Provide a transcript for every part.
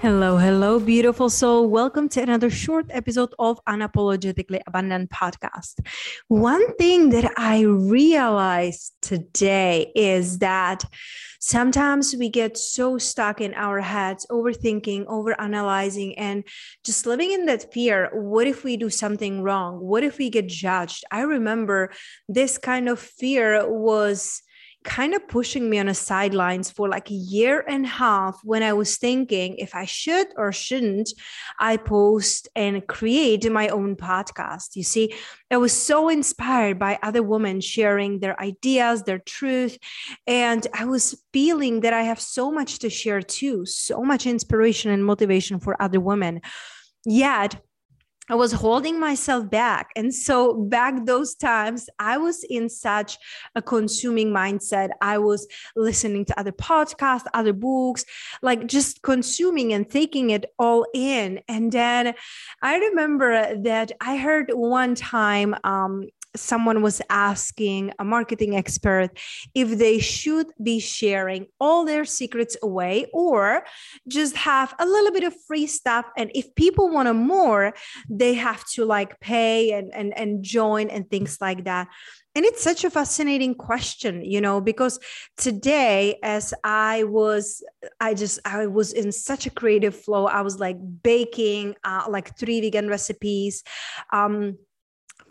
Hello, hello, beautiful soul. Welcome to another short episode of Unapologetically Abundant podcast. One thing that I realized today is that sometimes we get so stuck in our heads, overthinking, overanalyzing, and just living in that fear. What if we do something wrong? What if we get judged? I remember this kind of fear was kind of pushing me on the sidelines for like a year and a half when I was thinking if I should or shouldn't I post and create my own podcast. You see, I was so inspired by other women sharing their ideas, their truth. And I was feeling that I have so much to share too, so much inspiration and motivation for other women. Yet, I was holding myself back. And so, back those times, I was in such a consuming mindset. I was listening to other podcasts, other books, like just consuming and taking it all in. And then I remember that I heard one time um, someone was asking a marketing expert if they should be sharing all their secrets away or just have a little bit of free stuff. And if people want more they have to like pay and and, and join and things like that. And it's such a fascinating question you know because today as i was i just i was in such a creative flow. I was like baking uh, like three vegan recipes. Um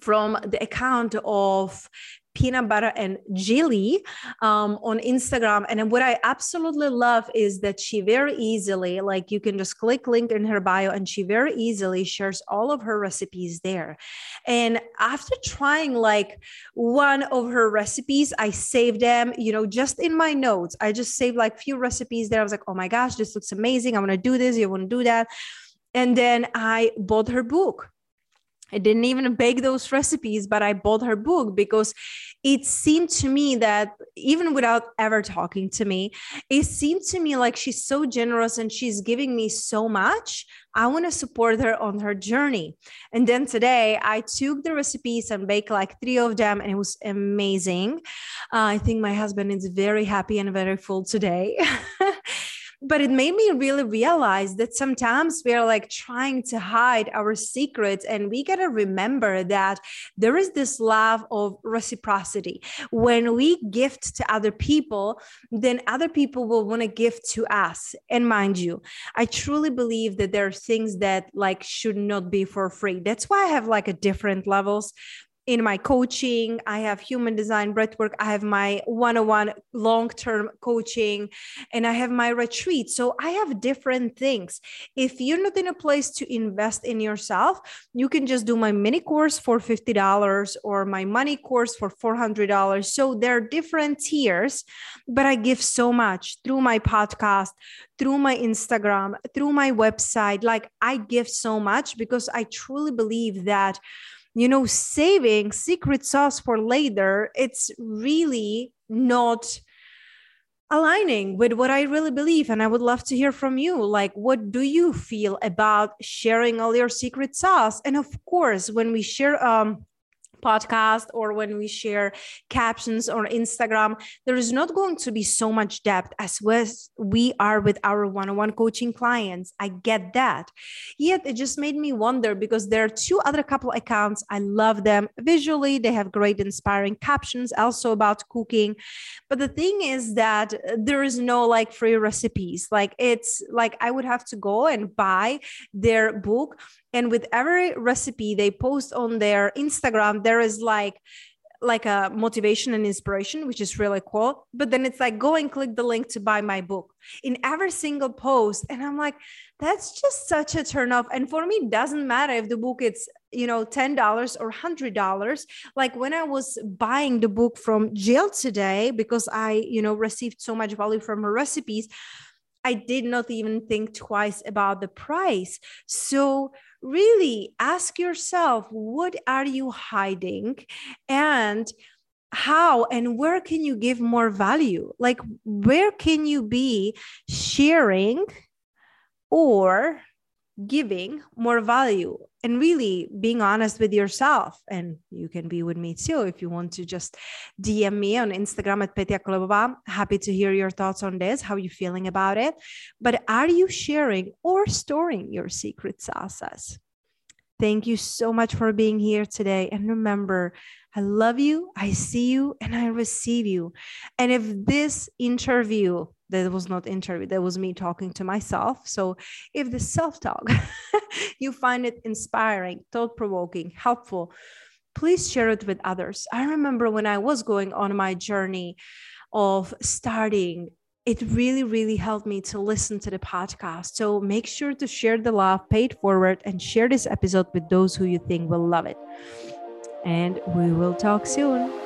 from the account of peanut butter and jelly um, on Instagram. And what I absolutely love is that she very easily, like you can just click link in her bio, and she very easily shares all of her recipes there. And after trying like one of her recipes, I saved them, you know, just in my notes. I just saved like few recipes there. I was like, oh my gosh, this looks amazing. I want to do this. You want to do that. And then I bought her book I didn't even bake those recipes, but I bought her book because it seemed to me that even without ever talking to me, it seemed to me like she's so generous and she's giving me so much. I want to support her on her journey. And then today I took the recipes and baked like three of them, and it was amazing. Uh, I think my husband is very happy and very full today. but it made me really realize that sometimes we are like trying to hide our secrets and we got to remember that there is this love of reciprocity. When we gift to other people then other people will want to give to us. And mind you i truly believe that there are things that like should not be for free. That's why i have like a different levels in my coaching i have human design breathwork i have my one-on-one long-term coaching and i have my retreat. So i have different things. If you're not in a place to invest in yourself you can just do my mini course for $50 or my money course for $400 so there are different tiers but i give so much through my podcast through my instagram through my website. Like i give so much because i truly believe that you know, saving secret sauce for later, it's really not aligning with what I really believe. And I would love to hear from you. Like, what do you feel about sharing all your secret sauce? And of course, when we share, um, podcast or when we share captions on Instagram, there is not going to be so much depth as we are with our one on one coaching clients. I get that. Yet it just made me wonder because there are two other couple accounts. I love them visually, they have great inspiring captions also about cooking. But the thing is that there is no like free recipes. Like it's like I would have to go and buy their book And with every recipe they post on their Instagram, there is like like a motivation and inspiration, which is really cool. But then it's like, go and click the link to buy my book in every single post. And I'm like, that's just such a turn off. And for me, it doesn't matter if the book it's, you know, $10 or $100. Like when I was buying the book from Jill today, because I, you know, received so much value from her recipes, I did not even think twice about the price. So, really ask yourself what are you hiding and how and where can you give more value? Like, where can you be sharing or giving more value and really being honest with yourself. And you can be with me too if you want to just DM me on Instagram at Petya Klebova. Happy to hear your thoughts on this, how you feeling about it. But are you sharing or storing your secret sauces? Thank you so much for being here today. And remember, I love you, I see you, and I receive you. And if this interview that was not interview that was me talking to myself. So if the self-talk you find it inspiring thought-provoking helpful please share it with others. I remember when i was going on my journey of starting it really really helped me to listen to the podcast. So make sure to share the love paid forward and share this episode with those who you think will love it. And we will talk soon